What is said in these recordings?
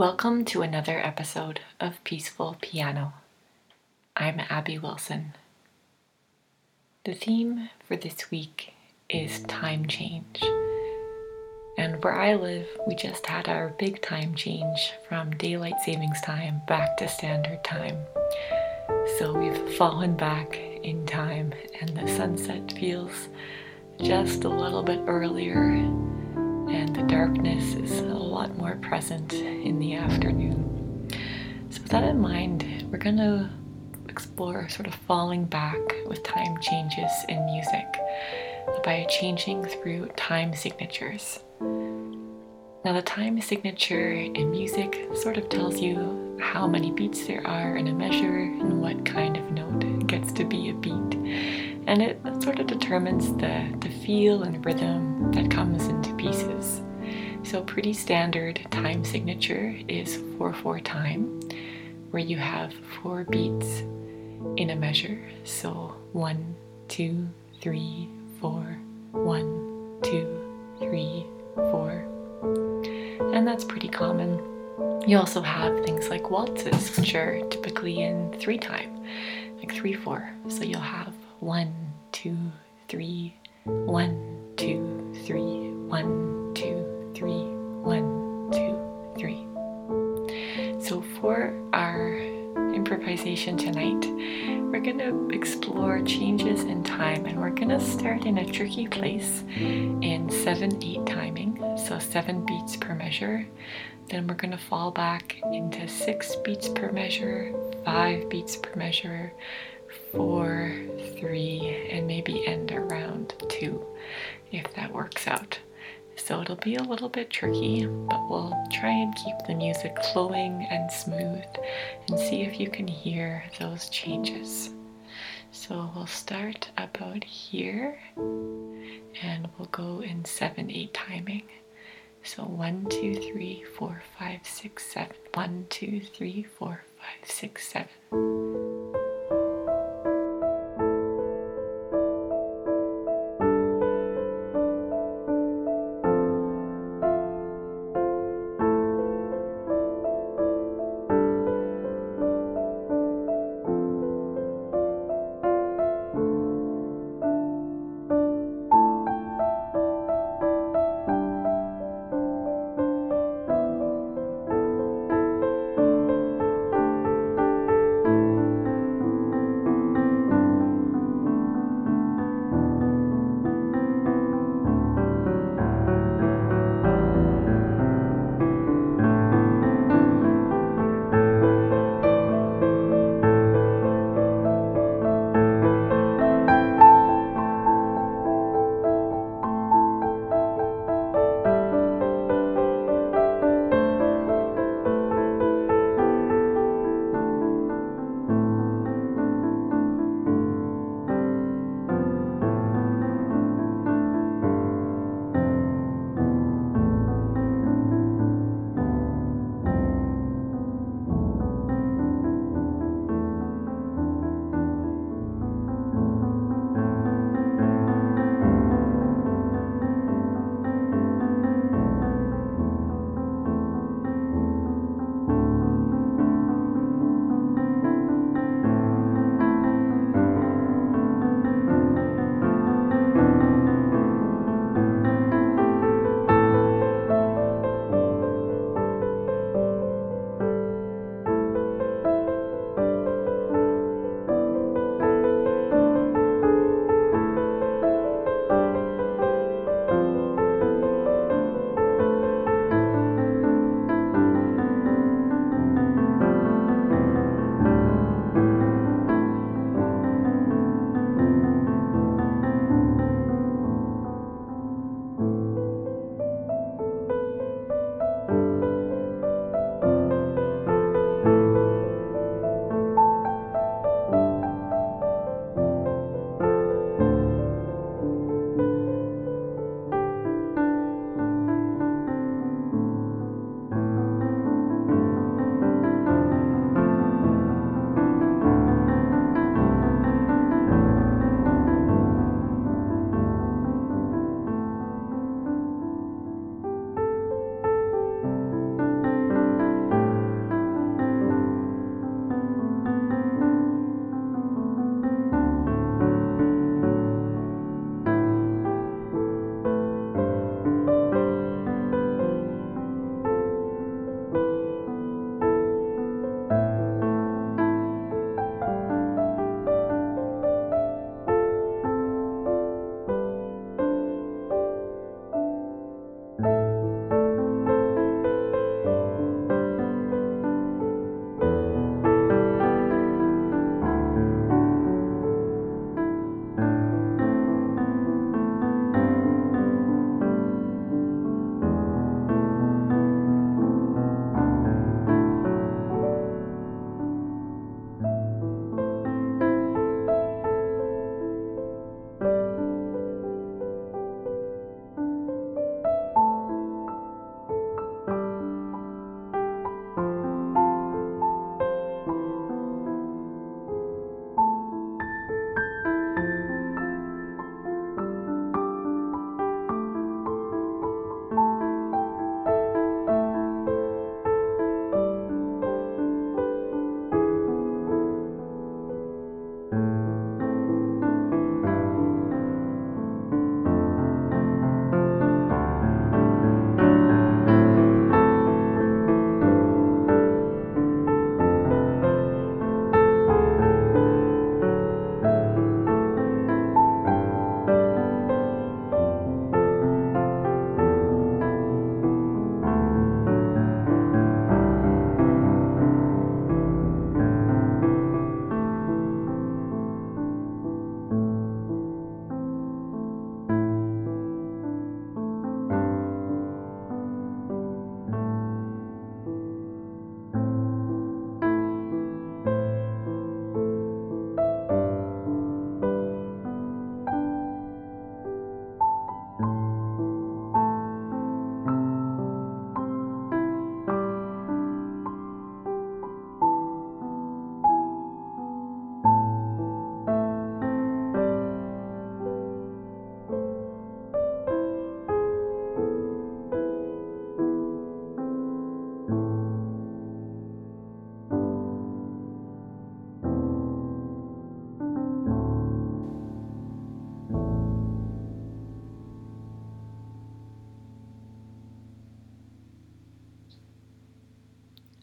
Welcome to another episode of Peaceful Piano. I'm Abby Wilson. The theme for this week is time change. And where I live, we just had our big time change from daylight savings time back to standard time. So we've fallen back in time, and the sunset feels just a little bit earlier, darkness is a lot more present in the afternoon. So, with that in mind, we're going to explore sort of falling back with time changes in music by changing through time signatures. Now, the time signature in music sort of tells you how many beats there are in a measure and what kind of note gets to be a beat. And it sort of determines the, the feel and rhythm that comes into pieces. So, pretty standard time signature is 4 4 time, where you have four beats in a measure. So, one, two, three, four, one, two, three, four and that's pretty common. You also have things like waltzes, which are typically in three time, like three four. So you'll have one, two, three, one, two, three, one, for our improvisation tonight, we're going to explore changes in time and we're going to start in a tricky place in 7 8 timing, so 7 beats per measure. Then we're going to fall back into 6 beats per measure, 5 beats per measure, 4, 3, and maybe end around 2 if that works out. So it'll be a little bit tricky, but we'll try and keep the music flowing and smooth and see if you can hear those changes. So we'll start about here and we'll go in 7 8 timing. So 1, 2, 3, 4, 5, 6, 7. 1, 2, 3, 4, 5, 6, 7.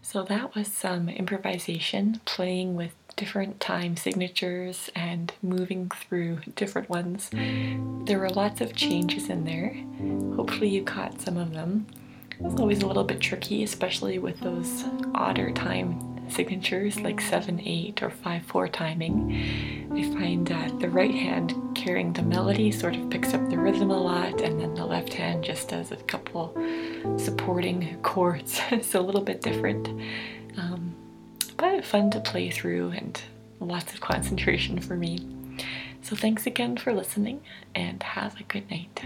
So that was some improvisation, playing with different time signatures and moving through different ones. There were lots of changes in there. Hopefully, you caught some of them. It's always a little bit tricky, especially with those odder time signatures like 7 8 or 5 4 timing. I find that the right hand carrying the melody sort of picks up rhythm a lot, and then the left hand just does a couple supporting chords. it's a little bit different. Um, but fun to play through and lots of concentration for me. So, thanks again for listening and have a good night.